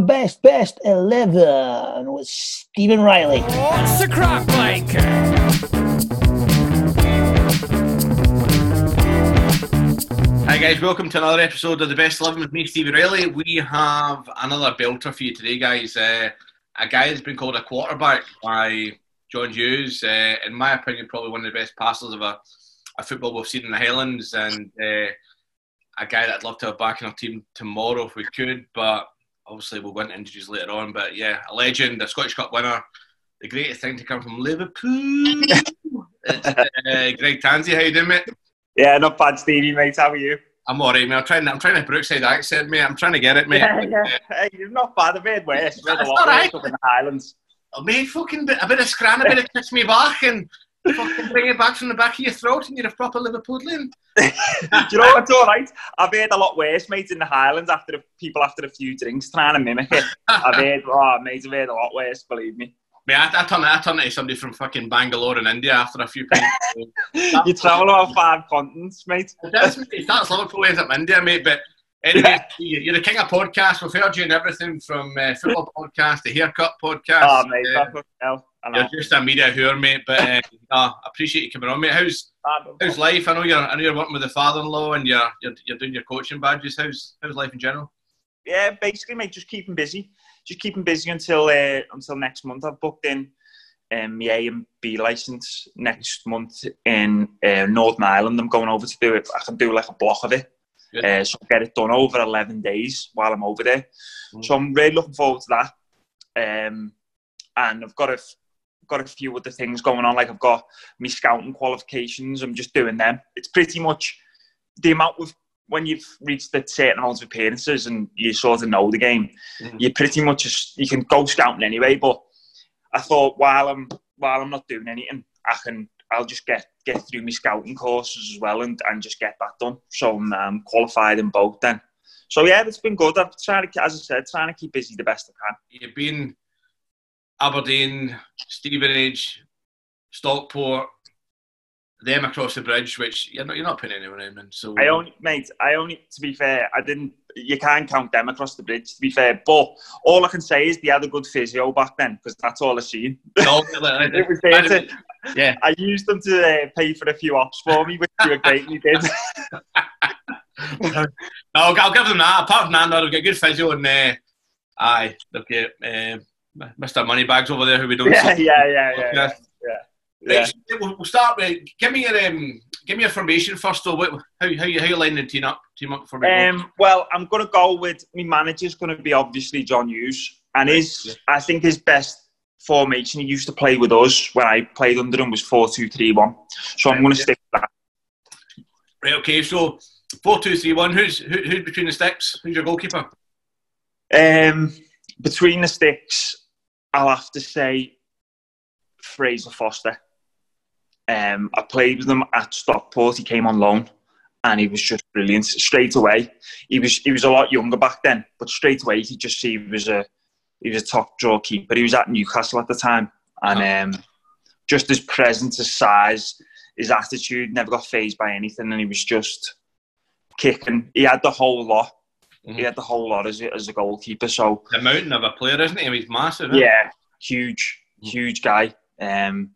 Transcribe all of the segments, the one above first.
Best Best Eleven with Stephen Riley. What's the crack, Mike? Hi guys, welcome to another episode of the Best Eleven with me, Stevie Riley. We have another belter for you today, guys. Uh, a guy that's been called a quarterback by John Hughes. Uh, in my opinion, probably one of the best passers of a, a football we've seen in the Highlands, and uh, a guy that I'd love to have back in our team tomorrow if we could. But obviously, we'll go into injuries later on. But yeah, a legend, a Scottish Cup winner, the greatest thing to come from Liverpool. it's uh, Greg Tansey. How you doing, mate? Yeah, not bad, Stevie, mate. How are you? I'm alright, mate. I'm trying. I'm trying to Brookside accent, mate. I'm trying to get it, mate. Yeah, yeah. Hey, you're not bad. I've heard worse. I've heard a lot all worse right. up in the Highlands. Oh, mate, fucking bit, a bit of scran, a bit of kiss me back, and fucking bring it back from the back of your throat, and you're a proper Liverpoolian. Do you know what's all right? I've heard a lot worse, mate, in the Highlands after the, people after a few drinks trying to mimic it. I've heard, oh, mate, I've heard a lot worse, believe me. Mate, I, I turned I turned into somebody from fucking Bangalore in India after a few pints. You travel about five continents, mate. That's mate. That's Liverpool ends up in India, mate. But anyway, you- you're the king of podcasts. We've heard you in everything from uh, football podcast to haircut podcast. Oh, mate, Uh, that's what hell. I know. you're just a media whore, mate. But uh, I appreciate you coming on, mate. How's how's life? I know you're I know you're working with the father-in-law and you're you're, you're doing your coaching badges. How's how's life in general? yeah, basically, mate, just keeping busy. Just keeping busy until uh, until next month. I've booked in um, my A and B license next month in uh, Northern Ireland. I'm going over to do it. I can do like a block of it. Uh, so get it done over 11 days while I'm over there. Mm. So I'm really looking forward to that. Um, and I've got a, f- got a few other things going on. Like I've got my scouting qualifications. I'm just doing them. It's pretty much the amount of when you've reached a certain amount of appearances and you sort of know the game, Mhm. you pretty much just, you can go scouting anyway. But I thought while I'm while I'm not doing anything, I can I'll just get get through my scouting courses as well and, and just get that done. So I'm um, qualified in both then. So yeah, it's been good. I'm trying to, as I said, trying to keep busy the best I can. You've been Aberdeen, Stevenage, Stockport, them across the bridge, which you're not you're not putting anyone in. So I only, mate, I only, to be fair, I didn't, you can't count them across the bridge, to be fair. But all I can say is they had a good physio back then, because that's all I've seen. No, It was there to, yeah. I used them to uh, pay for a few ops for me, which they were greatly did. No, I'll, I'll give them that. Apart from that, no, they've got good physio and uh, aye, they've got uh, Mr. Moneybags over there who we don't yeah, see. yeah, yeah, yeah, yeah. Right, yeah. so we'll, start with give me your um, give me your formation first. Though, What- how how you how you lining the team up team up for me? Um, well, I'm going to go with my manager's going to be obviously John Hughes, and his Yeah. I think his best formation he used to play with us when I played under him was four two three one. So I'm going to stick with that. right, okay. So four two three one. Who's who, who's between the sticks? Who's your goalkeeper? Um, between the sticks, I'll have to say Fraser Forster. Um, I played with him at Stockport. He came on loan, and he was just brilliant straight away. He was he was a lot younger back then, but straight away you could just see he was a he was a top draw keeper. He was at Newcastle at the time, and um, just his presence, his size, his attitude, never got phased by anything, and he was just kicking. He had the whole lot. He Mhm. had the whole lot as a, as a goalkeeper. So The mountain of a player, isn't he? He's massive. isn't he? yeah, huge, huge guy. Um,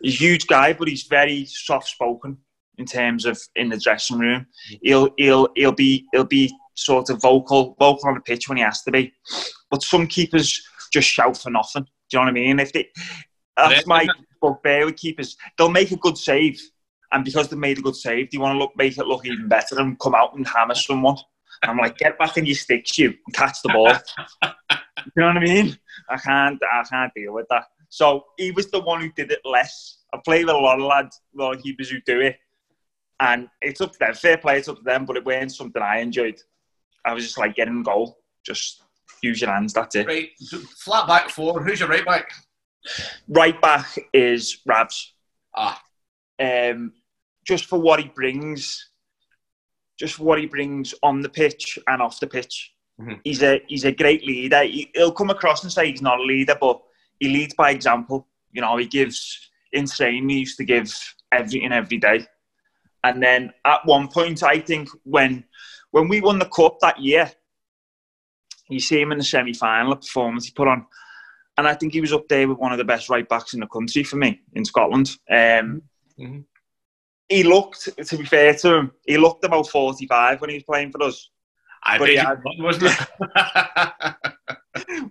he's a huge guy, but he's very soft spoken in terms of in the dressing room. Mm. He'll he'll he'll be he'll be sort of vocal vocal on the pitch when he has to be. But some keepers just shout for nothing. Do you know what I mean? If they that's my bugbear with keepers. They'll make a good save, and because they've made a good save, they want to look make it look even better and come out and hammer someone. I'm like, get back in your sticks, you, and catch the ball. you know what I mean? I can't, I can't deal with that. So he was the one who did it less. I played with a lot of lads, a lot of keepers who do it, and it's up to them. Fair play, it's up to them, but it weren't something I enjoyed. I was just like, getting goal, just use your hands. That's it. Right, flat back four. Who's your right back? Right back is Ravs. Ah, um, just for what he brings, just for what he brings on the pitch and off the pitch. Mhm. He's a he's a great leader. He, he'll come across and say he's not a leader, but he leads by example. You know, he gives insane. He used to give everything every day. And then at one point, I think when when we won the cup that year, you see him in the semi final performance he put on, and I think he was up there with one of the best right backs in the country for me in Scotland. Um, Mhm. He looked, to be fair to him, he looked about forty five when he was playing for us. I But bet he had- wasn't it?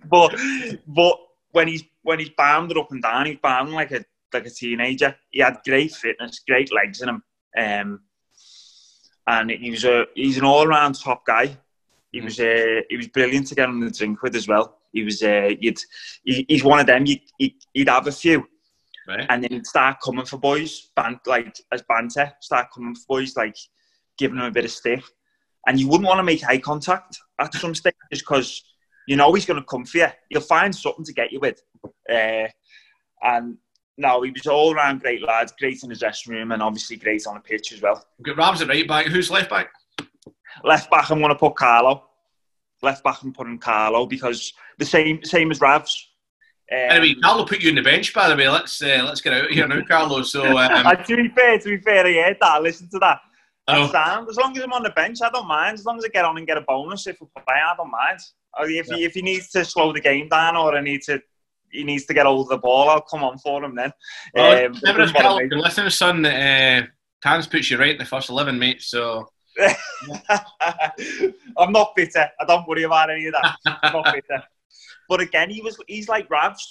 but but when he's when he's bounded up and down, he's bounding like a like a teenager. He had great fitness, great legs in him, um, and he was a he's an all round top guy. He Mm. was uh, he was brilliant to get on the drink with as well. He was uh, you'd, he, he's one of them. You he'd, he'd have a few, right. and then he'd start coming for boys, bant like as banter, start coming for boys, like giving them a bit of stick. And you wouldn't want to make eye contact at some stage just because you know he's going to come for you. You'll find something to get you with. Uh, and no, he was all round great lad, great in his dressing room, and obviously great on the pitch as well. Ravs at right back. Who's left back? Left back, I'm going to put Carlo. Left back, I'm putting Carlo because the same same as Ravs. Um, Anyway, Carlo put you in the bench, by the way. Let's uh, let's get out of here now, Carlo. So, um, to be fair, to be fair, I heard that. Listen to that. Know. That's sound. As long as I'm on the bench, I don't mind. As long as I get on and get a bonus if we play, I don't mind. Or if, he, if he needs to slow the game down or I need to, he needs to get hold of the ball, I'll come on for him then. well, Um, never as doesn't bother Carlo, me. if you're listening, son, uh, Tans puts you right in the first 11, mate. So, I'm not bitter. I don't worry about any of that. I'm not bitter. But again, he was he's like Ravs.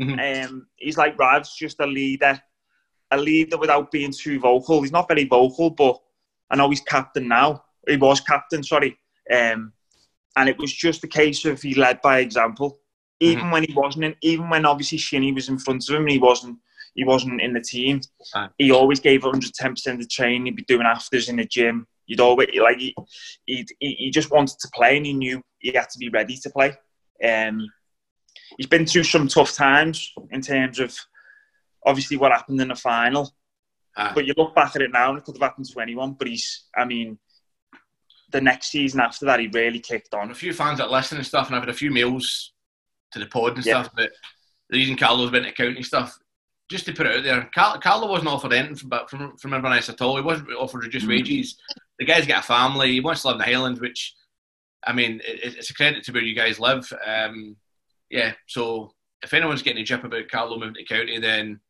Mhm. Um, he's like Ravs, just a leader, a leader without being too vocal. He's not very vocal, but I know he's captain now. He was captain, sorry. Um, and it was just a case of he led by example. Even when he wasn't in, even when obviously Shinny was in front of him, and he wasn't he wasn't in the team. He always gave 110 percent of training. He'd be doing afters in the gym. You'd always like he, he he just wanted to play, and he knew he had to be ready to play. Um, he's been through some tough times in terms of obviously what happened in the final. Aye. But you look back at it now, and it could have happened to anyone. But he's, I mean, the next season after that, he really kicked on. a few fans that listen and stuff, and I've had a few mails to the pod and Yeah. stuff. But the reason Carlo's been to county stuff, just to put it out there, Car- Carlo wasn't offered anything from, but from, from Inverness at all. He wasn't offered reduced Mhm. wages. The guy's got a family. He wants to live in the Highlands, which, I mean, it, it's a credit to where you guys live. Um, yeah, so if anyone's getting a jip about Carlo moving to county, then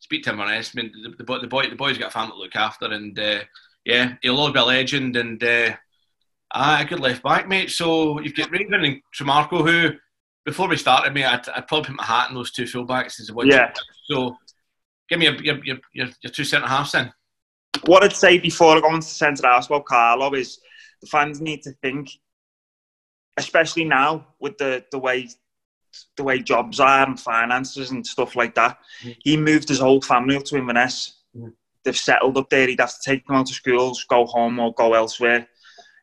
speak to Inverness. I mean, the, the, boy, the boy, the boy's got a family to look after, and uh, yeah, he'll always be a legend. And uh, ah, a good left back, mate. So you've got Raven and Tremarco, who before we started, mate, I'd, I'd probably put my hat in those two fullbacks as one. Yeah. So give me your your, your, your, your two centre halves then. What I'd say before I go into centre house well, Carlo is the fans need to think, especially now with the, the way the way jobs are and finances and stuff like that. Mhm. He moved his whole family up to Inverness. Mhm. They've settled up there. He'd have to take them out of schools, go home or go elsewhere.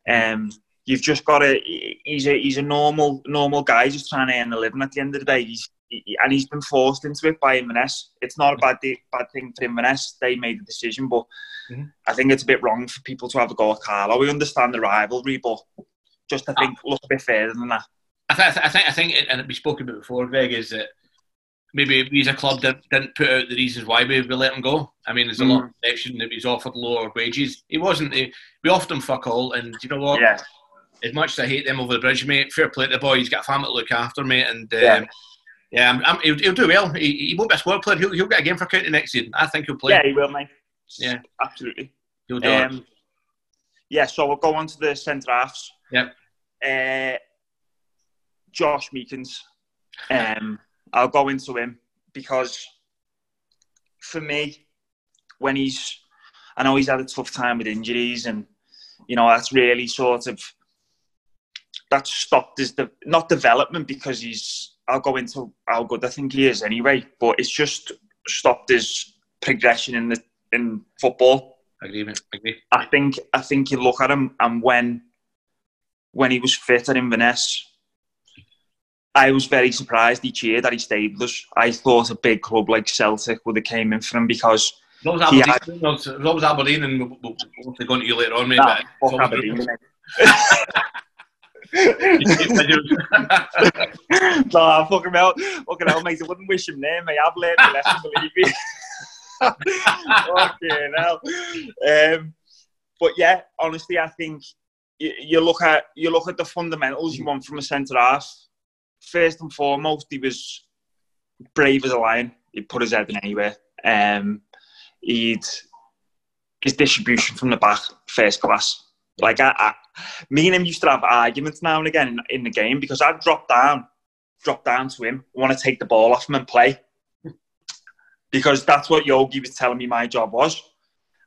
Um, you've just got to. He's a he's a normal normal guy just trying to earn a living. At the end of the day, he's he, and he's been forced into it by Inverness. It's not a mm-hmm. bad di- bad thing for Inverness. They made the decision, but Mhm. I think it's a bit wrong for people to have a go at Carlo. We understand the rivalry, but just I ah. think look a bit further than that. I, th- I think I think, and we spoke about before, Greg, is that maybe we as a club didn't, didn't put out the reasons why we, we let him go. I mean, there's a lot mm. of perception that he's offered lower wages. He wasn't. He, we offered him fuck all, and you know what? Yeah, As much as I hate them over the bridge, mate, fair play to the boy. He's got a family to look after, mate, and um, Yeah. yeah, I'm, I'm, he'll, he'll do well. He, he won't be a squad player. He'll, he'll get a game for county next season. I think he'll play. yeah, he will, mate. Yeah. absolutely. He'll do it. Um, yeah, so we'll go on to the centre halves. Yep. Uh, Josh Meekins. Um, I'll go into him because for me, when he's, I know he's had a tough time with injuries, and you know that's really sort of that's stopped his de- not development because he's. I'll go into how good I think he is anyway, but it's just stopped his progression in the in football. I agree. I agree. I think I think you look at him and when when he was fit at Inverness, I was very surprised each year that he stayed with us. I thought a big club like Celtic would have came in for him because He Aberdeen. had- was, it was always Aberdeen, and we'll, we'll, we'll go into you later on, mate. Nah, fuck Aberdeen, Do. no, fucking hell, fucking hell, mate. I wouldn't wish him there, mate. I've learned a lesson, believe me. Fucking hell. Um, but yeah, honestly, I think you, you look at you look at the fundamentals you want from a centre half. First and foremost, he was brave as a lion. He'd put his head in anywhere. Um, he'd his distribution from the back, first class. Like I, I, me and him used to have arguments now and again in, in the game because I'd drop down, drop down to him, want to take the ball off him and play, because that's what Yogi was telling me my job was.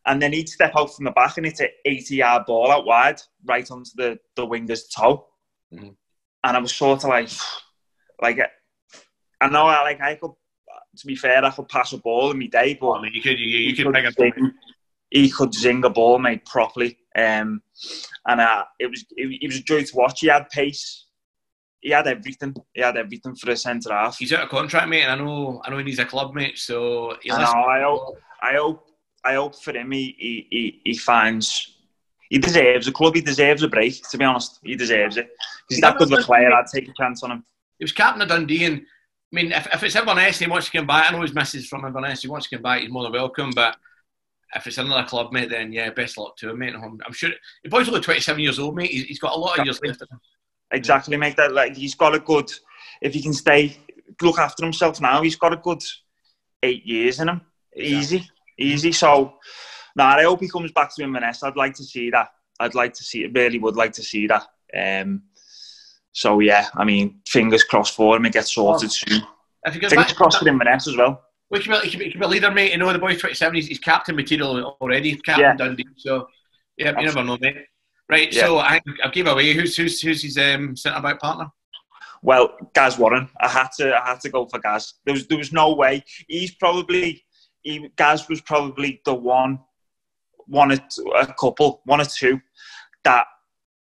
And then he'd step out from the back and it's an 80 yard ball out wide, right onto the, the winger's toe. Mhm. And I was sort of like, like, I know I like I could, to be fair, I could pass a ball in my day, but I mean, you could you, you could could pick up. zing- he could zing a ball made properly, um, and uh, it was it, it was a joy to watch. He had pace, he had everything. He had everything for a centre half. He's out of contract, mate, and I know I know he needs a club, mate. So I know, I hope, I hope, I hope for him he, he, he, he finds. He deserves a club. He deserves a break. To be honest, he deserves it. He's that good of a player. I'd take a chance on him. he was captain of Dundee, and I mean, if, if it's Inverness he wants to come back, I know his missus from Inverness. He wants to come back. He's more than welcome. But if it's another club, mate, then yeah, best luck to him, mate. I'm, I'm sure the boy's only 27 years old, mate. He's, he's got a lot of years left. Exactly, make that like he's got a good. If he can stay, look after himself now. He's got a good eight years in him. Easy, easy. So, nah, I hope he comes back to Inverness. I'd like to see that. I'd like to see it. Really would like to see that. Um, so yeah, I mean, fingers crossed for him. It gets sorted soon. He goes Fingers back, crossed for Inverness as well. Well, he, can be, he, can be, he can be a leader, mate. You know, the boy's 27. He's, he's captain material already. Captain Yeah. Dundee. So yeah, you never know, mate. Right. Yeah. So I, I gave away who's who's who's his um, centre back partner. Well, Gaz Warren, I had to, I had to go for Gaz. There was, there was no way. He's probably, he, Gaz was probably the one, one or two, a couple, one or two that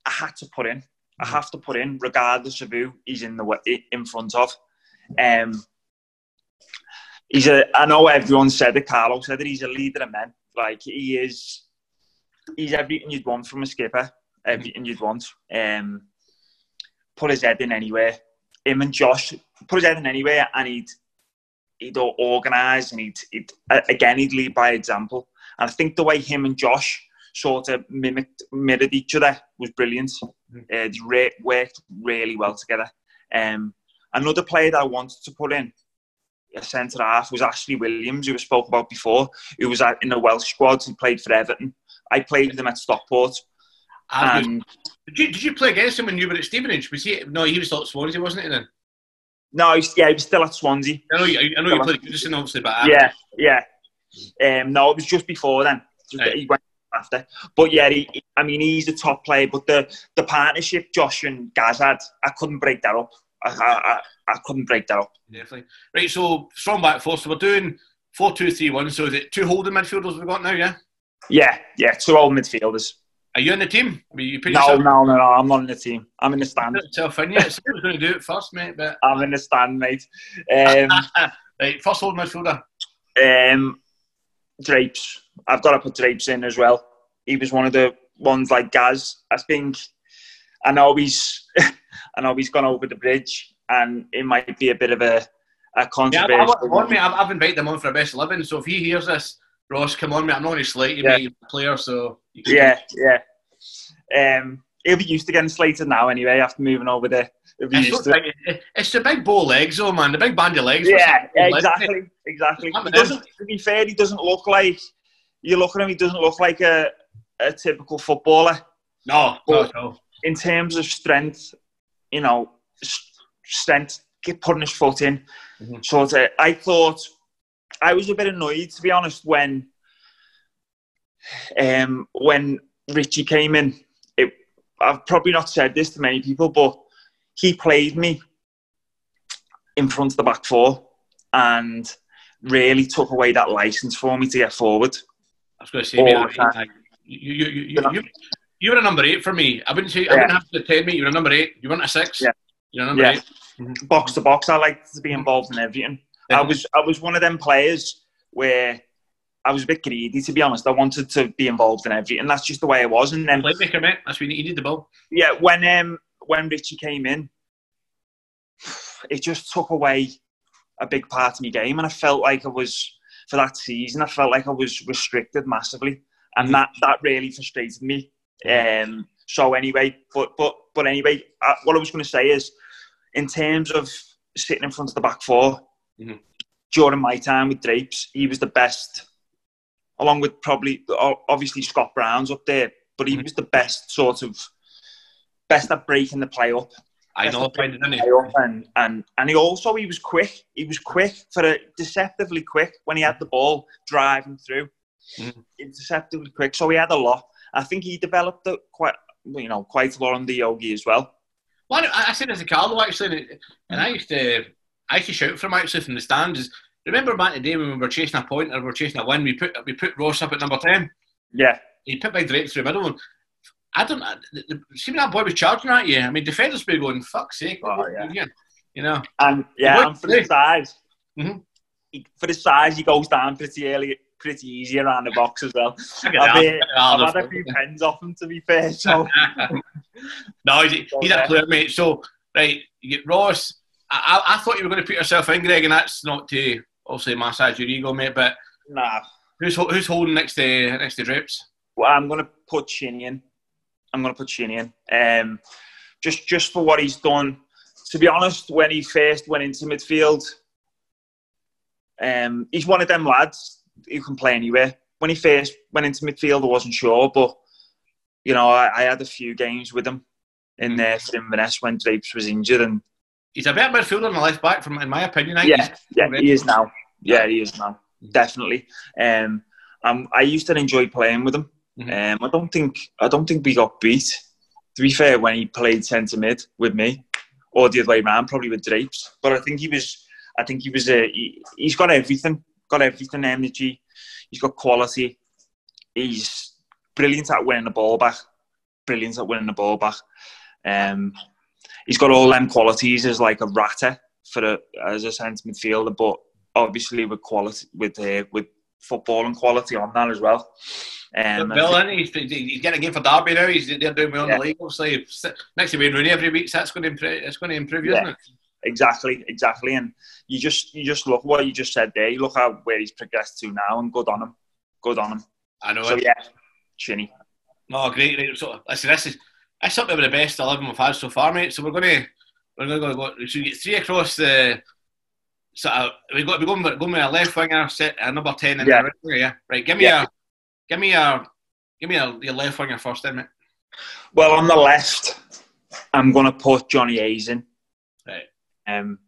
I had to put in. I have to put in, regardless of who he's in the in front of. Um, he's a. I know everyone said it. Carlo said that he's a leader of men. Like he is. He's everything you'd want from a skipper. Everything you'd want. Um, put his head in anywhere. Him and Josh put his head in anywhere, and he'd he'd organise and he'd, he'd again he'd lead by example. And I think the way him and Josh sort of mimicked mirrored each other was brilliant. Uh, they re- worked really well together. Um, another player that I wanted to put in a centre half was Ashley Williams, who we spoke about before, who was in the Welsh squad. He played for Everton. I played with him at Stockport. And Did you, did you play against him when you were at Stevenage? Was he? No, he was still at Swansea, wasn't he then? no, he was, yeah, he was still at Swansea. I know you, I know you played Goodison, obviously, but Yeah, yeah. Um, no, it was just before then. Just Right. He went after. But yeah, he, I mean, he's a top player. But the, the partnership Josh and Gaz had, I couldn't break that up. I, I, I, I couldn't break that up. definitely. Right, so strong back four. So we're doing four two three one. So is it two holding midfielders we've got now? Yeah. Yeah, yeah, two old midfielders. Are you in the team? You no, yourself- no, no, no, I'm not in the team. I'm in the stand. yourself in. Yeah, so I was going to do it first, mate. But I'm in the stand, mate. Um, right, first holding midfielder. um, Drapes. I've got to put Drapes in as well. He was one of the ones like Gaz. I think. I know he's. I know he's gone over the bridge, and it might be a bit of a a Yeah, I, controversial. I, I, on, mate. I've, invited him on for a best eleven. So if he hears this, Ross, come on, mate. I'm not going to slate you, Yeah. mate. A player, so yeah, yeah. Um, he'll be used to getting slated now anyway after moving over there. It's, so big, it's the big bow legs, oh man, the big bandy legs. Yeah, yeah, Legs, exactly, exactly. He doesn't. To be fair, he doesn't look like. You look at him. He doesn't look like a, a typical footballer. No, no, no. in terms of strength, you know, s- strength, get putting his foot in. Mhm. Sort of, I thought I was a bit annoyed to be honest when um, when Richie came in. It, I've probably not said this to many people, but he played me in front of the back four and really took away that license for me to get forward. I was going to say, All mate, the I- time. I- you, you, you, you, you, were a number eight for me. I wouldn't say I Yeah. wouldn't have to ten, me. You were a number eight. You weren't a six. Yeah. You're a number Yeah. eight. Mm-hmm. box to box. I like to be mm-hmm. involved in everything. I was I was one of them players where I was a bit greedy to be honest. I wanted to be involved in everything. That's just the way I was. And then playmaker, mate. That's when you needed the ball. yeah, when um when Richie came in, it just took away a big part of my game, and I felt like I was for that season. I felt like I was restricted massively, and mm-hmm. that that really frustrated me. Um, so anyway, but but but anyway, uh, what I was going to say is, in terms of sitting in front of the back 4 Mhm. during my time with Drapes, he was the best, along with probably obviously Scott Brown's up there, but he Mhm. was the best sort of best at breaking the play up I know, didn't he? and, and and he also he was quick. He was quick for a deceptively quick when he had the ball driving through. Mhm. Deceptively quick, so he had a lot. I think he developed it quite you know quite a lot on the Yogi as well. Well, I I said this to Carlo actually, and- I used to, I used to shout for him actually from the stands. Remember back in the day when we were chasing a point or we were chasing a win, we put we put Ross up at number ten. Yeah, He put big drapes through the middle. And I don't. The- the- See when that boy was charging at you. I mean, defenders be going, "Fuck's sake!" Oh, yeah. You know. and yeah, and for the size, Mhm. he, for the size, he goes down pretty early, pretty easy around the box as well. I've, been- I've had a few pens off him to be fair. So no, he's, he's a player, mate. So, right, you get Ross. I, I, I thought you were going to put yourself in, Greg, and that's not to obviously massage your ego, mate. But nah, who's who's holding next to next to Drapes? well, I'm going to put Shinny in. I'm going to put Shinny in. Um, just just for what he's done. To be honest, when he first went into midfield, um, he's one of them lads who can play anywhere. When he first went into midfield, I wasn't sure, but you know, I, I had a few games with him in there for Inverness when Drapes was injured, and He's a better midfielder than a left back, from in my opinion. I think yeah, he's- yeah, he is now. Yeah, he is now. Definitely. Um, um, I used to enjoy playing with him. Mhm. Um, I don't think I don't think we got beat. To be fair, when he played centre mid with me, or the other way around, probably with Drapes. But I think he was. I think he was. A, he, he's got everything. Got everything. Energy. He's got quality. He's brilliant at winning the ball back. Brilliant at winning the ball back. Um, he's got all them qualities as like a ratter for a, as a centre midfielder, but obviously with quality with uh, with football and quality on that as well. Um, Bill, think- he's, he's getting a game for Derby now. He's they're doing well in Yeah. the league. Obviously, next to Wayne Rooney every week, so that's going to improve. It's going to improve, Yeah. isn't it? Exactly, exactly, and you just you just look what you just said there. You look how where he's progressed to now, and good on him, good on him. I know. So it. yeah, Chinny. No, great. Right. So listen, this is that's something of the best eleven we've had so far, mate. So we're going to we're going to go. So we get three across the. So uh, we got we going with, going with a left winger, set a number ten, and Yeah. right. Yeah, right. Give me Yeah. a, give me a, give me a, your left winger first, then, mate. Well, on the left, I'm going to put Johnny Hayes in. Um,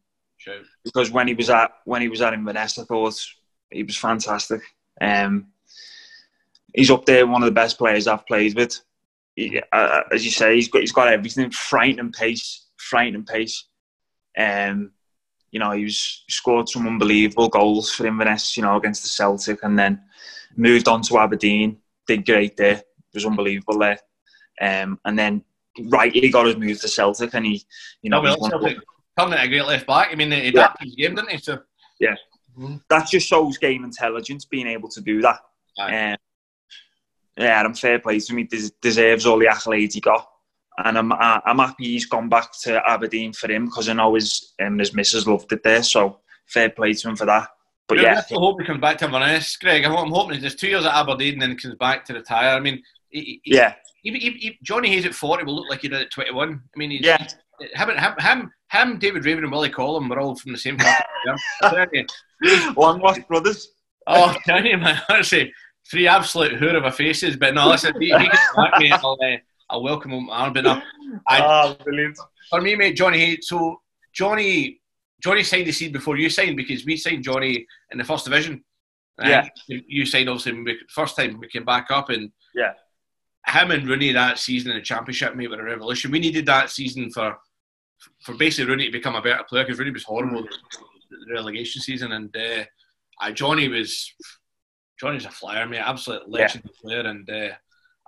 because when he was at when he was at Inverness, I thought he was fantastic. Um, he's up there, one of the best players I've played with. He, uh, as you say, he's got he's got everything: frightening pace, frightening pace. Um, you know, he was scored some unbelievable goals for Inverness, you know, against the Celtic, and then moved on to Aberdeen. Did great there. It Was unbelievable there. Um, and then rightly got his move to Celtic, and he, you know, No, he's one of the- Celtic turned into a great left back. I mean, he adapted his game, didn't he? So yeah, that just shows game intelligence, being able to do that. Um, yeah, I'm fair play to him. He deserves all the accolades he got, and I'm I- I'm happy he's gone back to Aberdeen for him because I know his um, his missus loved it there. So fair play to him for that. But yeah, yeah, I still hope he comes back to Inverness, Greg. I'm, I'm hoping there's two years at Aberdeen and then he comes back to retire. I mean, he, he, yeah, he, Johnny Hayes at 40 will look like he did at 21. I mean, he's, yeah, him, him, him, him, David Raven, and Willie Collum were all from the same country. I'm telling you. long lost brothers. Oh, I'm telling you, man, honestly, three absolute hoor of a faces. But no, listen, he, he gets back, mate. I'll, uh, I'll welcome him. I'll be no. I, Oh, brilliant. for me, mate, Johnny Hayes. So Johnny, Johnny signed the seed before you signed because we signed Johnny in the first division. Yeah. You, you signed obviously when we- first time we came back up and Yeah. him and Rooney that season in the championship mate were a revolution. We needed that season for for basically Rooney to become a better player because Rooney was horrible the relegation season and uh, Johnny was Johnny's a flyer mate, absolute legend player and uh,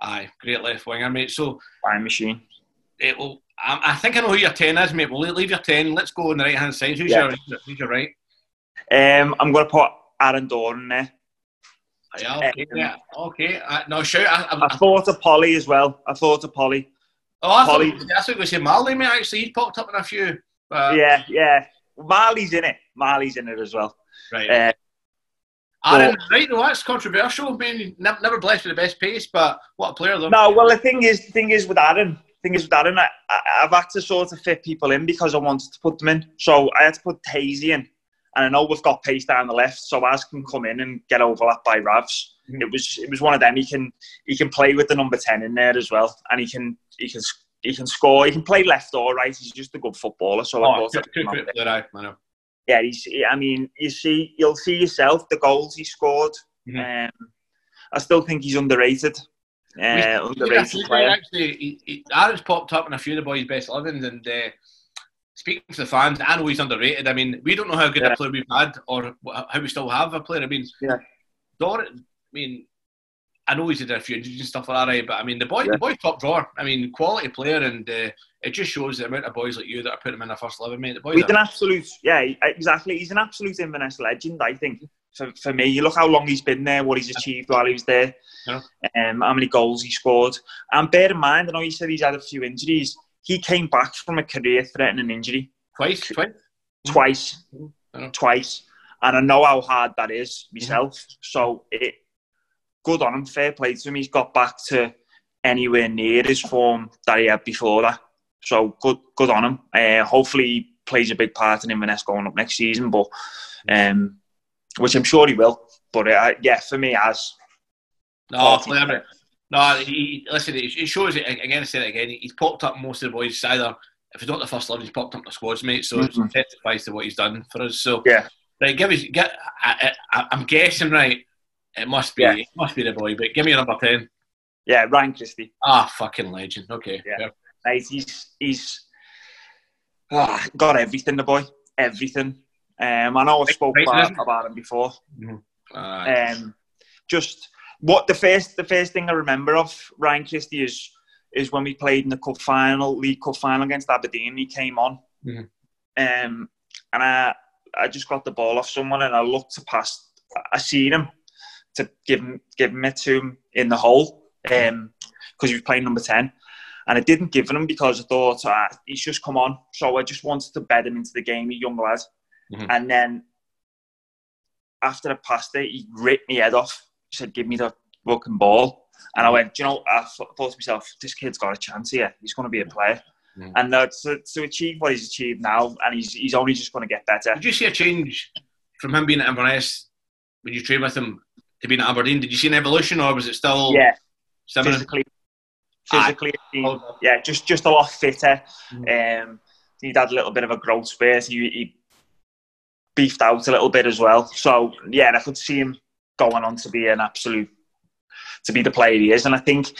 aye, great left winger mate. So Time machine. it will. I, I think I know who your ten is, mate. We'll leave your ten. Let's go on the right hand side. Who's Yeah. your Who's your right? Um, I'm going to put Aaron Doran there. Yeah, okay, yeah, okay. Uh, no, shout. I, I, I thought of Polly as well. I thought of Polly. Oh, I thought, Polly. that's what we say. Marley, mate. Actually, he's popped up in a few. Uh, yeah, yeah. Marley's in it. Marley's in it as well. Right. Uh, Aaron, right though, that's controversial. I mean, never, blessed with the best pace, but what a player though. No, well, the thing is, the thing is with Aaron, the thing is with Aaron, I, I, I've had to sort of fit people in because I wanted to put them in. So I had to put Hazy in, and I know we've got pace down the left, so Az can come in and get overlapped by Ravs. Mhm. It was it was one of them. He can he can play with the number ten in there as well, and he can he can he can score. He can play left or right. He's just a good footballer. So I Oh, good, good, good out there. player, aye, I know. yeah, he's. I mean, you see, you'll see yourself the goals he scored. Mhm. Um, I still think he's underrated. Uh, underrated player. actually, he, he, Aaron's popped up in a few of the boys' best 11s, and uh, speaking to the fans, I know he's underrated. I mean, we don't know how good Yeah. a player we've had or how we still have a player. I mean, Yeah. Dor, I mean, I know he's had a few injuries and stuff like that, right? But I mean, the boy, Yeah. the boy's top drawer. I mean, quality player, and uh, it just shows the amount of boys like you that are putting him in the first eleven, mate. The boys, He's are, an absolute, yeah, exactly. He's an absolute Inverness legend, I think. For, for me, you look how long he's been there, what he's achieved while he was there, Yeah. um, how many goals he scored. And bear in mind, I know you said he's had a few injuries. He came back from a career-threatening injury twice, twice. twice, twice, and I know how hard that is myself. So it, good on him, fair play to him. He's got back to anywhere near his form that he had before that. So good, good on him. Uh, hopefully, he plays a big part in Inverness going up next season, but um, which I'm sure he will. But uh, yeah, for me, as No, player. No, he, listen, it shows it again. I say it again. He's popped up most of the boys. Either if he's not the first eleven, he's popped up the squads, mate. So Mhm. it testifies to what he's done for us. So Yeah. right, give us. Get, I, I, I'm guessing right. It must be. Yeah. It must be the boy. But give me a number ten. yeah, Ryan Christie. Ah, fucking legend. Okay. Yeah. Yeah. He's he's ah, got everything. The boy, everything. Um, I know I spoke Right, about, about him before. Uh, Um, just what the first the first thing I remember of Ryan Christie is is when we played in the cup final, League Cup final against Aberdeen. He came on, Mhm. um, and I I just got the ball off someone and I looked to pass. I seen him to give him give him it to him in the hole because he was playing number ten. And I didn't give him because I thought ah, he's just come on. So I just wanted to bed him into the game, a young lad. Mhm. And then after I passed it, he ripped my head off. Said, "Give me the fucking ball." And I went, "Do you know, I thought to myself, this kid's got a chance here. He's going to be a player. Mhm. And uh, to, to achieve what he's achieved now, and he's, he's only just going to get better. did you see a change from him being at Inverness when you trained with him to being at Aberdeen? Did you see an evolution, or was it still Yeah, similar? physically, physically, yeah, just just a lot fitter. Um, he'd had a little bit of a growth spurt. He, he beefed out a little bit as well. So yeah, I could see him going on to be an absolute to be the player he is. And I think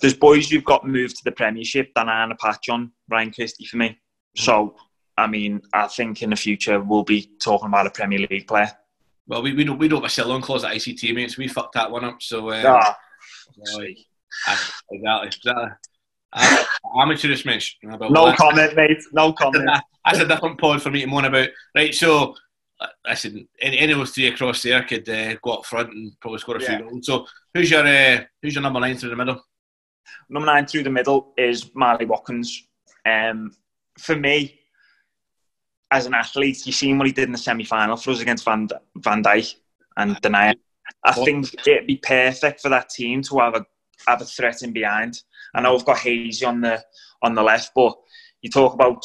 there's boys who've got moved to the Premiership a patch on Ryan Christie for me. So I mean, I think in the future we'll be talking about a Premier League player. Well, we, we don't we don't have a sell on clause at ICT, mates. we fucked that one up. So um, Ah. Aye, exactly, exactly. Uh, amateurish. About no that. comment, mate. No comment. That's a different pod for me to moan about. Right, so listen, any, any of those three across there could uh, go up front and probably score a Yeah. few goals. So who's your uh, who's your number nine through the middle? Number nine through the middle is Marley Watkins. Um, for me, as an athlete, you've seen what he did in the semi final for us against Van, Van Dijk and Denayer. I think it'd be perfect for that team to have a have a threat in behind. I know we've got Hazy on the on the left, but you talk about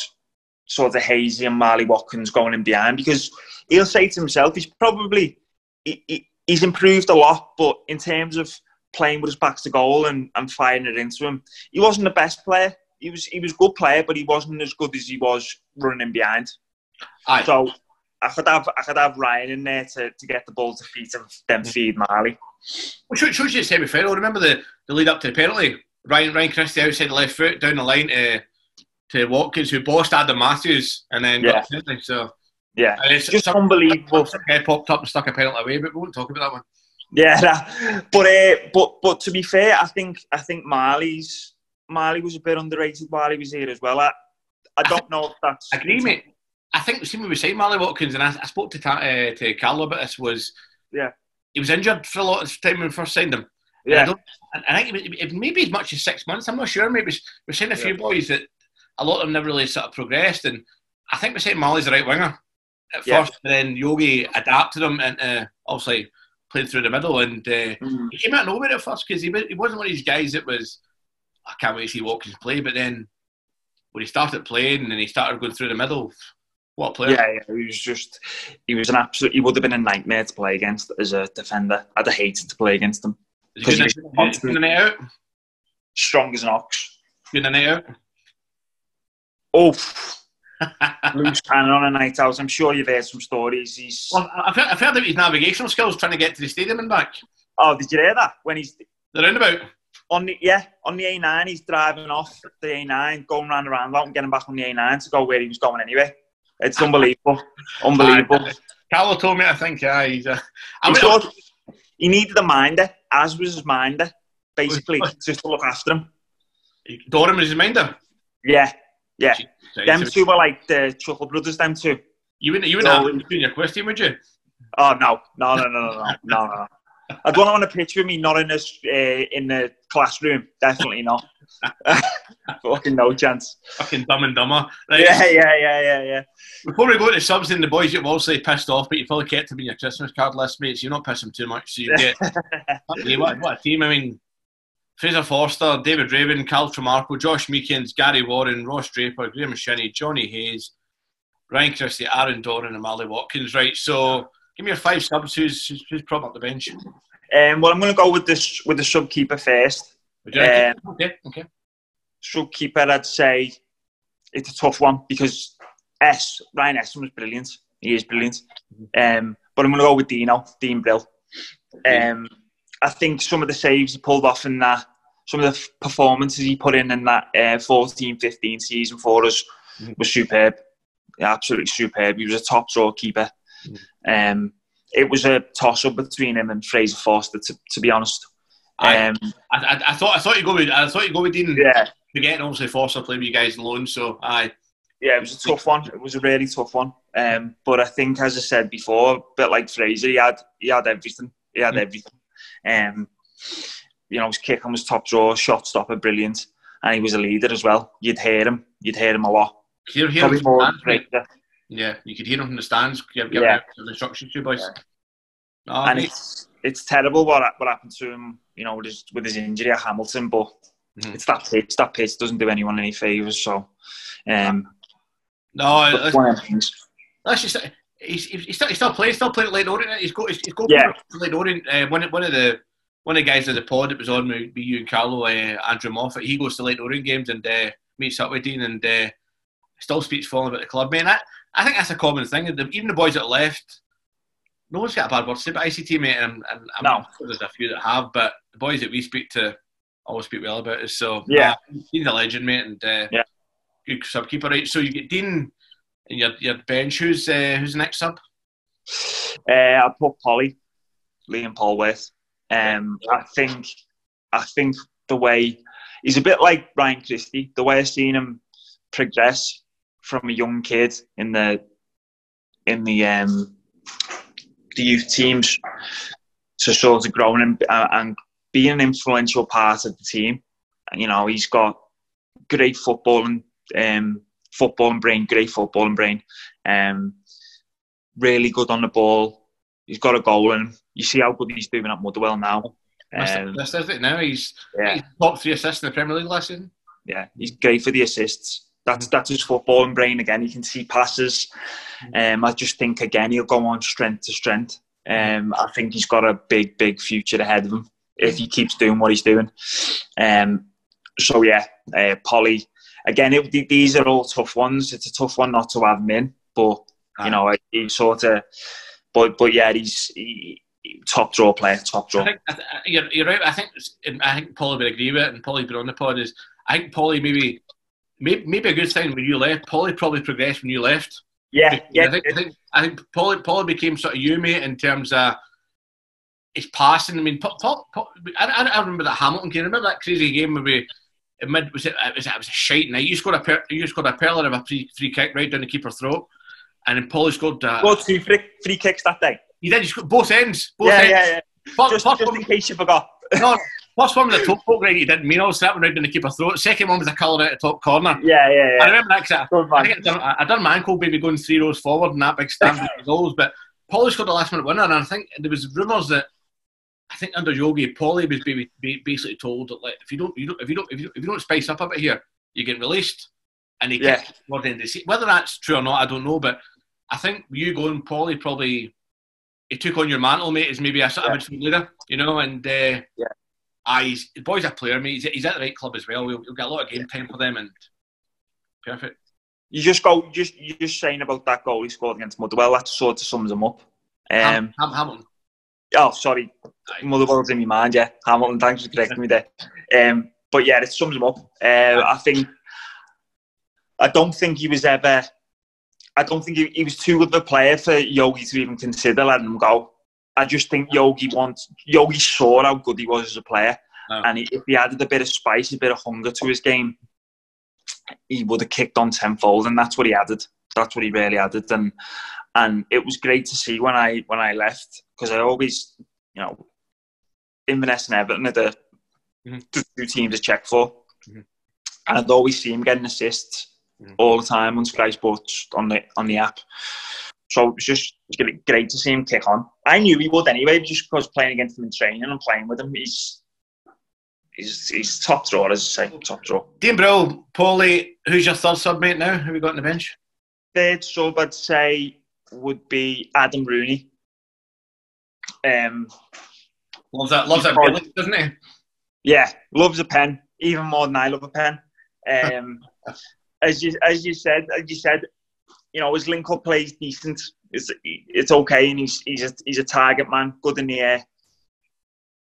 sort of Hazy and Marley Watkins going in behind because he'll say to himself, he's probably he, he, he's improved a lot, but in terms of playing with his back to goal and, and firing it into him, he wasn't the best player. He was he was a good player, but he wasn't as good as he was running in behind. Aye. So I could have I could have Ryan in there to, to get the ball to feet and then feed Marley. Well, should, should you semi final? Remember the, the lead up to the penalty? Ryan Ryan Christie outside the left foot down the line to to Watkins, who bossed Adam Matthews and then got the penalty. So Yeah, and it's just unbelievable. guy popped up and stuck a penalty away, but we won't talk about that one. Yeah, that- but uh, but but to be fair, I think I think Marley's Marley was a bit underrated while he was here as well. I, I don't know if that's Agree, mate. I think see when we signed Marley Watkins, and I, I spoke to uh, to Carlo about this. Was Yeah. he was injured for a lot of time when we first signed him. I, Yeah, and I think it, it, maybe as much as six months. I'm not sure. Maybe we're seeing a few boys that a lot of them never really sort of progressed, and I think we said Molly's the right winger at Yeah. first, and then Yogi adapted him into obviously played through the middle, and uh, Mm. he came out of nowhere at first because he, he wasn't one of these guys that was, I can't wait to see Watkins play. But then when he started playing and then he started going through the middle, what a player! Yeah, yeah, he was just, he was an absolute, he would have been a nightmare to play against as a defender. I'd have hated to play against him. Is he good, he was good in constant. the night out? Strong as an ox. Good in the night out? Oh, loose cannon on a night out. I'm sure you've heard some stories. He's, well, I've heard, I've heard about his navigational skills trying to get to the stadium and back. oh, did you hear that? When he's The roundabout. on the, yeah, on the A9, he's driving off the A9, going round the roundabout and getting back on the A9 to go where he was going anyway. It's unbelievable. Unbelievable. Carlo told me, I think, yeah, he's a. I I'm mean, sure he needed a minder, as was his minder, basically, just to look after him. Doran was his minder. Yeah, yeah. Them two were like the Chuckle Brothers, them two. You wouldn't, you wouldn't No. have doing your team, would you? Oh, no. No, no, no, no, no, no. I'd want to on a picture of me not in this uh, in the classroom. Definitely not. Fucking no chance. Fucking dumb and dumber. Right, Yeah, yeah, yeah, yeah, yeah. Before we go to subs and the boys, you've obviously pissed off, but you probably kept them in your Christmas card list, mate. So you're not pissing too much. So you get what, what a team. I mean, Fraser Forster, David Raven, Carl Tremarco, Josh Meekins, Gary Warren, Ross Draper, Graham Shinnie, Johnny Hayes, Ryan Christie, Aaron Doran, and Marley Watkins. Right, so give me your five subs. Who's who's, who's propped up the bench? Um, well, I'm going to go with this with the subkeeper first. Would you like Um, okay, okay. Subkeeper, I'd say it's a tough one because S Ryan Esson was brilliant. He is brilliant. Um, but I'm going to go with Dino, Dean Brill. Um, I think some of the saves he pulled off in that, some of the performances he put in in that uh, 14-15 season for us Mhm. was superb. Yeah, absolutely superb. He was a top draw keeper. Um, it was a toss up between him and Fraser Forster, to, to be honest. Um, I, I, I thought I thought you go with I thought you go with Dean. yeah, Forgetting obviously Forster played with you guys alone. So aye, yeah, it was a tough one. It was a really tough one. Um, but I think, as I said before, a bit like Fraser, he had he had everything. He had Mm. everything. Um, you know, his kicking was top draw, shot stopper, brilliant, and he was a leader as well. You'd hear him. You'd hear him a lot. hear, hear Probably him more the stands. Yeah, you could hear him from the stands. Give, give Yeah. some instructions to you boys. Yeah. No, and mate. it's it's terrible what what happened to him. You know, with his with his injury at Hamilton, but Mhm. it's that pitch. That pitch doesn't do anyone any favors. So, um, no, but let's, one of them things. let's just he's, he's, he's still, he's still playing, still playing at Leyton Orient. He's got he's, he's got Yeah. Leyton Orient. Uh, one of- one of the one of the guys in the pod that was on with, you and Carlo, uh, Andrew Moffat. He goes to Leyton Orient games and uh, meets up with Dean and uh, still speaks fondly about the club. Man, I, I think that's a common thing. Even the boys that left, no one's got a bad word to say about ICT, mate. And, and I'm No. sure there's a few that have, but the boys that we speak to always speak well about us. So Yeah. uh, Dean's a legend, mate, and uh, Yeah. good subkeeper. Right, so you get Dean your your bench. Who's uh, who's next up? Uh, I put Polly, Liam Polworth. Um, I think, I think the way he's a bit like Ryan Christie. The way I've seen him progress from a young kid in the in the um, the youth teams to sort of growing and, and being an influential part of the team. You know, he's got great footballing, um, footballing brain, great footballing brain. Um, really good on the ball. He's got a goal, and you see how good he's doing at Motherwell now. Um, This is it now. He's, yeah, he's top three assists in the Premier League last season. yeah, he's great for the assists. That's that's his footballing brain again. He can see passes. Um, I just think again he'll go on strength to strength. Um, I think he's got a big, big future ahead of him if he keeps doing what he's doing. Um, so yeah, uh, Polly. Again, it, these are all tough ones. It's a tough one not to have him in, but you ah. know, he sort of. But but yeah, he's he, top draw player, top I draw. think I th- you're, you're right. I think I think Paulie would agree with it, and been on the pod. Is I think Paulie maybe maybe, maybe a good thing when you left. Paulie probably progressed when you left. Yeah, yeah, I think I think I think Paulie, Paulie became sort of you mate in terms of his passing. I mean, Paul, Paul, Paul, I, I, I remember that Hamilton game. Remember that crazy game where we. It mid, was it, it was it was a shite night. You scored a per, you scored a pearler of a free, free kick right down the keeper's throat, and then Paulie scored. Uh, Got two free, free kicks that day. he did. He scored both ends. Both Yeah, ends. yeah, yeah. First, Just, first just one- in case you forgot. no, first one was a top poke right. He didn't mean all that one right down the keeper's throat. Second one was a colour out the top corner. Yeah, yeah, I yeah. remember that 'cause I, I I done, I done my ankle baby going three rows forward and that big stand with goals. But Paulie scored the last minute winner, and I think there was rumours that I think under Yogi, Paulie was basically told that like, if you don't, you don't, if you don't, if you don't, if you don't spice up a bit here, you get released. And he Yeah. kept toward the of season. Whether that's true or not, I don't know. But I think you going, Paulie probably he took on your mantle, mate, Is maybe a sort of Yeah. midfield leader, you know. And uh, Yeah. ah, he's, the boy's a player, mate. He's, he's at the right club as well. We'll, we'll get a lot of game time for them, and perfect. You just go, just you just saying about that goal he scored against Motherwell. That sort of sums him up. Um, Ham, Ham, Hamilton. Oh, sorry, Motherwell's in my mind. Yeah, Hamilton. Thanks for correcting me there. Um, but yeah, it sums him up. Uh, I think. I don't think he was ever. I don't think he, he was too good of a player for Yogi to even consider letting him go. I just think Yogi wants Yogi saw how good he was as a player, and he, if he added a bit of spice, a bit of hunger to his game, he would have kicked on tenfold, and that's what he added. That's what he really added, and and it was great to see when I when I left because I always, you know, Inverness and Everton are the Mhm. two teams to check for, Mhm. and I'd always see him getting assists Mhm. all the time on Sky Sports on the on the app. So it was just great- great to see him kick on. I knew he would anyway, just because playing against him in training and playing with him, he's he's he's top drawer, as I say, top drawer. Dean Brill, Paulie, who's your third sub mate now? Who we got on the bench? Third sub, I'd say, would be Adam Rooney. Um, Loves that, loves that Because- Bailey, doesn't he? yeah, loves a pen even more than I love a pen. Um, as you as you said, as you said, you know his link up play is decent. It's it's okay, and he's he's a, he's a target man, good in the air.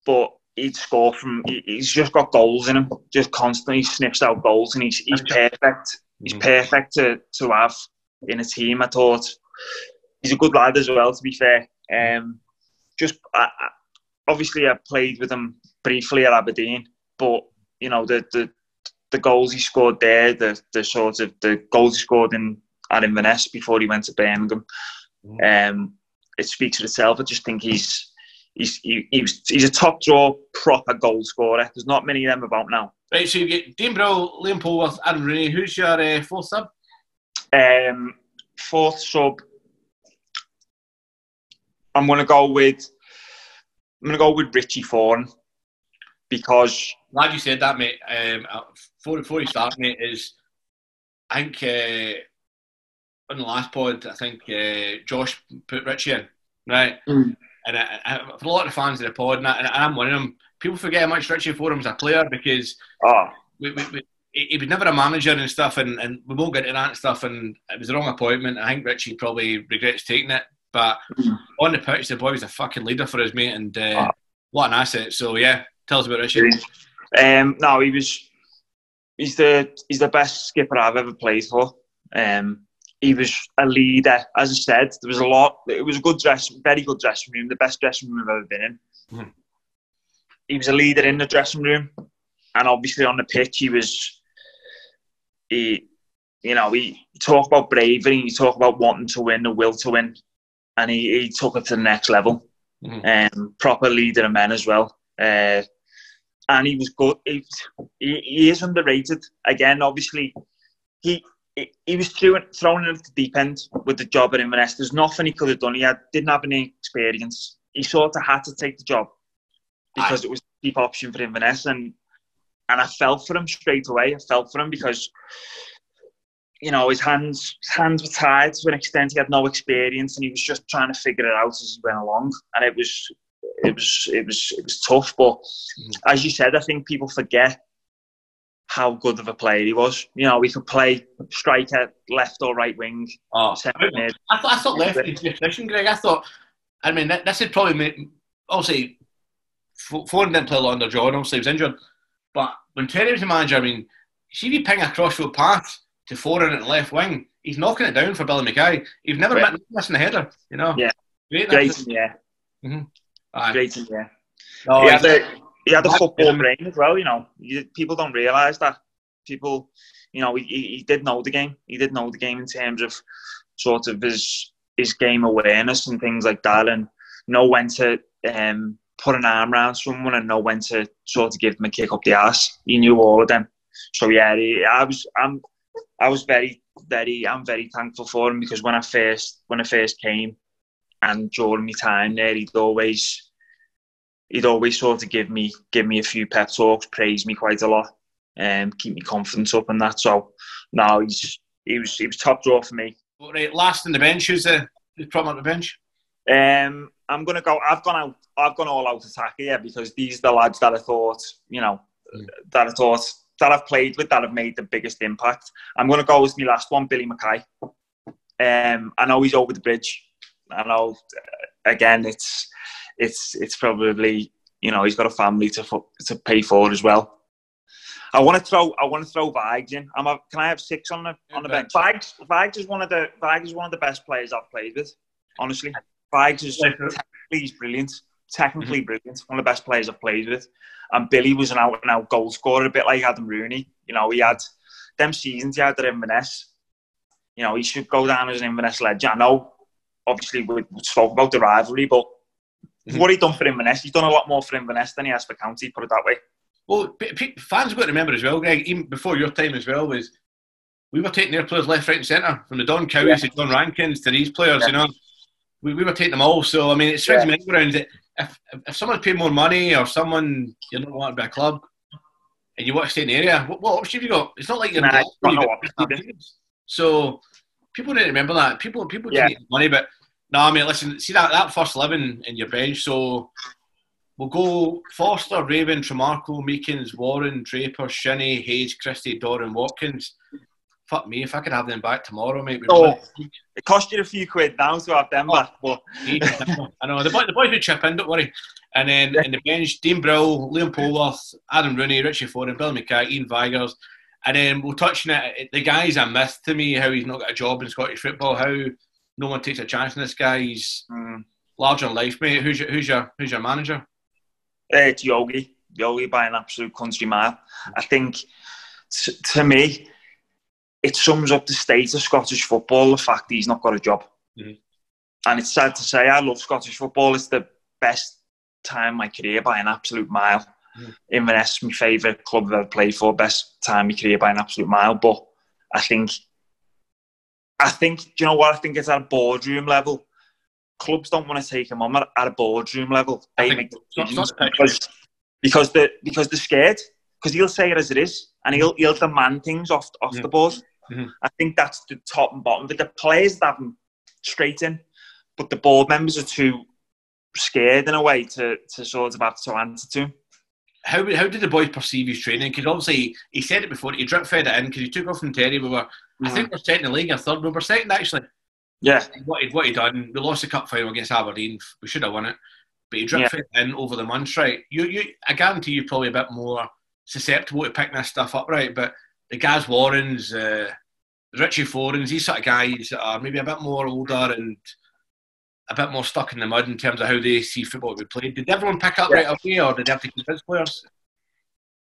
But he'd score from. He's just got goals in him, just constantly sniffs out goals, and he's he's perfect. He's Mhm. perfect to to have in a team. I thought he's a good lad as well. To be fair, um, just I, I, obviously I played with him briefly at Aberdeen, but you know the the, the goals he scored there, the the sort of the goals he scored in at Inverness before he went to Birmingham, um, it speaks for itself. I just think he's. He's, he, he was, he's a top draw proper goal scorer. There's not many of them about now. Right, so you get Dean Brill, Liam Polworth, Adam Rooney. Who's your uh, fourth sub? Um, fourth sub, I'm going to go with I'm going to go with Richie Foran because Glad you said that, mate. Um, uh, before, before you start, mate, is I think uh, on the last pod, I think uh, Josh put Richie in, right? Mm. And I, I, for a lot of fans of the pod, and, I, and I'm one of them, people forget how much Richie for him as a player because oh we, we, we, he was never a manager and stuff, and, and we won't get into that and stuff. And it was the wrong appointment. I think Richie probably regrets taking it. But Mhm. on the pitch, the boy was a fucking leader for his mate, and uh, Ah. what an asset. So yeah, tell us about Richie. um, no he was he's the he's the best skipper I've ever played for. Um, he was a leader, as I said. There was a lot. It was a good dress, very good dressing room, the best dressing room I've ever been in. Mhm. He was a leader in the dressing room, and obviously on the pitch, he was. He, you know, he talk about bravery. He talk about wanting to win, the will to win, and he, he took it to the next level. Mhm. Um, proper leader of men as well. Uh, and he was good. He, he, he is underrated. Again, obviously, he he, he was thrown, thrown in the deep end with the job at Inverness. There's nothing he could have done. He had, didn't have any experience. He sort of had to take the job because it was a cheap option for Inverness. And and I felt for him straight away. I felt for him because you know his hands his hands were tied to an extent. He had no experience, and he was just trying to figure it out as he went along. And it was it was it was it was tough. But mm. as you said, I think people forget how good of a player he was. You know, he could play striker, left or right wing, Oh, centre mid. I thought I thought left is your position, Greg. I thought, I mean, that, this would probably make. Obviously, F- Foran didn't play a lot under John. Obviously, he was injured. But when Terry was the manager, I mean, see if you ping a crossfield pass to Foran at the left wing, he's knocking it down for Billy McKay. He's never Right. met missing a header. You know. Yeah. Great. Great that's- in the air. Aye. Great in the air. No, he had he's- a he had a football brain as well. You know, you, people don't realise that. People, you know, he, he he did know the game. He did know the game in terms of sort of his his game awareness and things like that, and know when to um, put an arm around someone and know when to sort of give them a kick up the ass. He knew all of them. So yeah, he, I was I'm I was very very I'm very thankful for him because when I first when I first came and during my time there, he'd always he'd always sort of give me give me a few pep talks, praise me quite a lot, and um, keep me confidence up and that. So now he's he was he was top draw for me. Well, right, last in the bench, who's the who's problem on the bench? Um, I'm gonna go. I've gone out. I've gone all out attack here because these are the lads that I thought, you know, Mm. that I thought that I've played with that have made the biggest impact. I'm gonna go with my last one, Billy McKay. Um, I know he's over the bridge. I know. uh, Again, it's it's it's probably you know he's got a family to fo- to pay for as well. I want to throw I want to throw Vigs in. I'm a, can I have six on the on the bench? Vigs Vigs is one of the Vigs is one of the best players I've played with. Honestly, Vigs is technically he's brilliant. Technically mm-hmm. brilliant. One of the best players I've played with. And Billy was an out and out goal scorer, a bit like Adam Rooney. You know, he had them seasons he had at Inverness. You know, he should go down as an Inverness legend. I know, obviously, we we spoke about the rivalry, but Mhm. what he done for Inverness, he's done a lot more for Inverness than he has for County, put it that way. Well, p- p- fans got to remember as well, Greg, even before your time as well, was we were taking their players left, right, and centre, from the Don Cowies to John Rankins to these players, Yeah. you know. We, we were taking them all. So, I mean, it swings Yeah. me around that if, if someone's paid more money or someone you're not wanted by a club and you want to stay in the area, what, what option have you got? It's not like you're Nah, not you've got no option. So, people need to remember that. People people Yeah. take money, but no, I mean, listen, see that, that first 11 in your bench, so We'll go Forster, Raven, Tremarco, Meekings, Warren, Draper, Shinnie, Hayes, Christie, Doran, Watkins. Fuck me, if I could have them back tomorrow, mate. Oh. It cost you a few quid now to have them back, oh, but I know the, boy, the boys would chip in, don't worry. And then in the bench, Dean Brill, Liam Polworth, Adam Rooney, Richie Foran, Bill McKay, Ian Vigurs. And then we'll touch on it. The guy's a myth to me, how he's not got a job in Scottish football, how no one takes a chance on this guy. He's mm, larger than life, mate. Who's your, who's your, who's your manager? Uh, it's Yogi. Yogi by an absolute country mile. I think, t- to me, it sums up the state of Scottish football, the fact he's not got a job. Mhm. And it's sad to say, I love Scottish football. It's the best time of my career by an absolute mile. Mhm. Inverness, my favourite club I've ever played for, best time of my career by an absolute mile. But I think, I think, do you know what? I think it's at a boardroom level. Clubs don't want to take him on at a boardroom level. They make decisions because because they because they're scared because he'll say it as it is and he'll he'll demand things off off Yeah. the board. Mhm. I think that's the top and bottom. But the players that have him straight in, but the board members are too scared in a way to to sort of have to answer to him. How how did the boys perceive his training? Because obviously he said it before. He drip fed it in because he took off from Terry. We were, I think, we're second in the league or third. We were second actually. Yeah, What he what he done? We lost the cup final against Aberdeen. We should have won it, but he drip Yeah. fed it in over the months. Right? You you. I guarantee you're probably a bit more susceptible to picking this stuff up, right? But the Gaz Warrens, uh, Richie Forans, these sort of guys that are maybe a bit more older and a bit more stuck in the mud in terms of how they see football to be played. Did everyone pick up Yeah. right away, or did they have to convince players?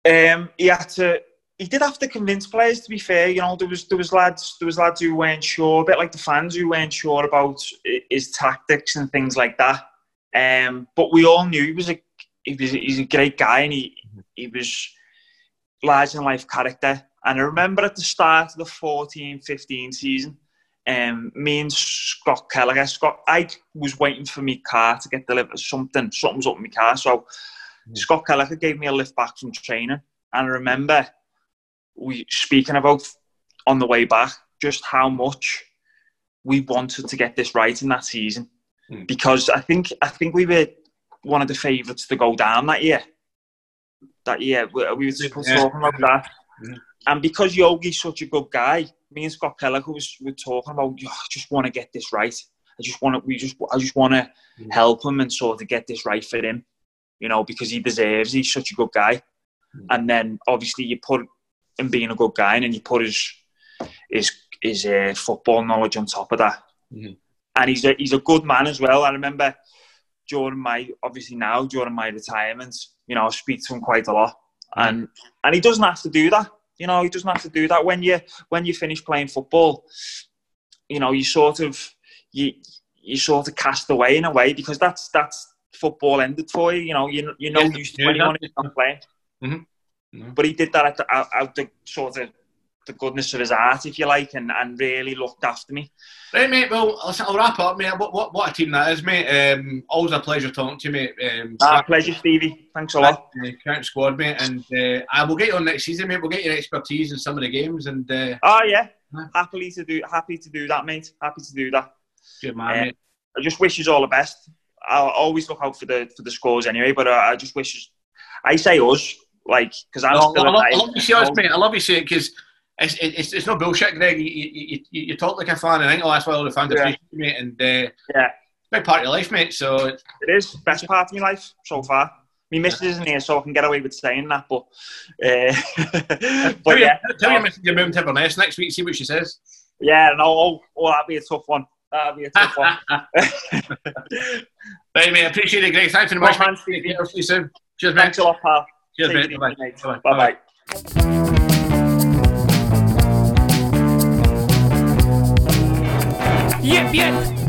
um, he had to. He did have to convince players. To be fair, you know, there was there was lads there was lads who weren't sure, a bit like the fans who weren't sure about his tactics and things like that. Um, but we all knew he was a he was he's a great guy and he he was large in life character. And I remember at the start of the 14-15 season, um, me and Scott Kelleher, Scott, I was waiting for my car to get delivered. Something, something was up with my car. So Scott Kelleher gave me a lift back from training. And I remember we speaking about on the way back just how much we wanted to get this right in that season. Mm. Because I think I think we were one of the favourites to go down that year. That year, we, we were just Yeah. talking about that. Mhm. And because Yogi's such a good guy, me and Scott Kelleher was were talking about, "Oh, I just want to get this right. I just want to, we just, I just want to Mhm. help him and sort of get this right for him, you know, because he deserves. He's such a good guy. Mhm. And then obviously you put him being a good guy, and then you put his his his uh, football knowledge on top of that. Mhm. And he's a, he's a good man as well. I remember during my obviously now during my retirement, you know, I speak to him quite a lot, and and he doesn't have to do that. You know, he doesn't have to do that when you when you finish playing football. You know, you sort of you you sort of cast away in a way because that's that's football ended for you. You know, you you know Yeah, to yeah, anyone exactly. who's not playing. Mhm. Mhm. But he did that at the, out, out the sort of the goodness of his heart, if you like, and, and really looked after me. Right, mate. Well, listen, I'll wrap up, mate. What, what, what a team that is, mate. Um, always a pleasure talking to you, mate. Um, ah, pleasure, Stevie. Thanks a lot. Uh, current squad, mate, and uh, I will get you on next season, mate. We'll get your expertise in some of the games, and uh, oh yeah, happily to do, happy to do that, mate. Happy to do that. Good man, uh, mate. I just wish you all the best. I'll always look out for the for the scores anyway, but uh, I just wish. I say us, like, because I'm no, still. I love, I love you see us, mate. I love you see it because it's, it's, it's no bullshit, Greg. You, you, you, you talk like a fan, and I think oh, that's why all the fans yeah. appreciate you, mate. And uh, yeah, big part of your life, mate. So it is best part of my life so far. My missus isn't here, so I can get away with saying that. But, uh, but tell yeah, you, tell your missus you're moving to Inverness next week. See what she says. Yeah, no, oh, oh that'd be a tough one. That'd be a tough one. right, mate. Appreciate it, Greg. Thanks very much. man. See you soon. Cheers, mate. Thanks a lot, pal. Cheers, mate. Bye bye. Bye bye. Yep, yep.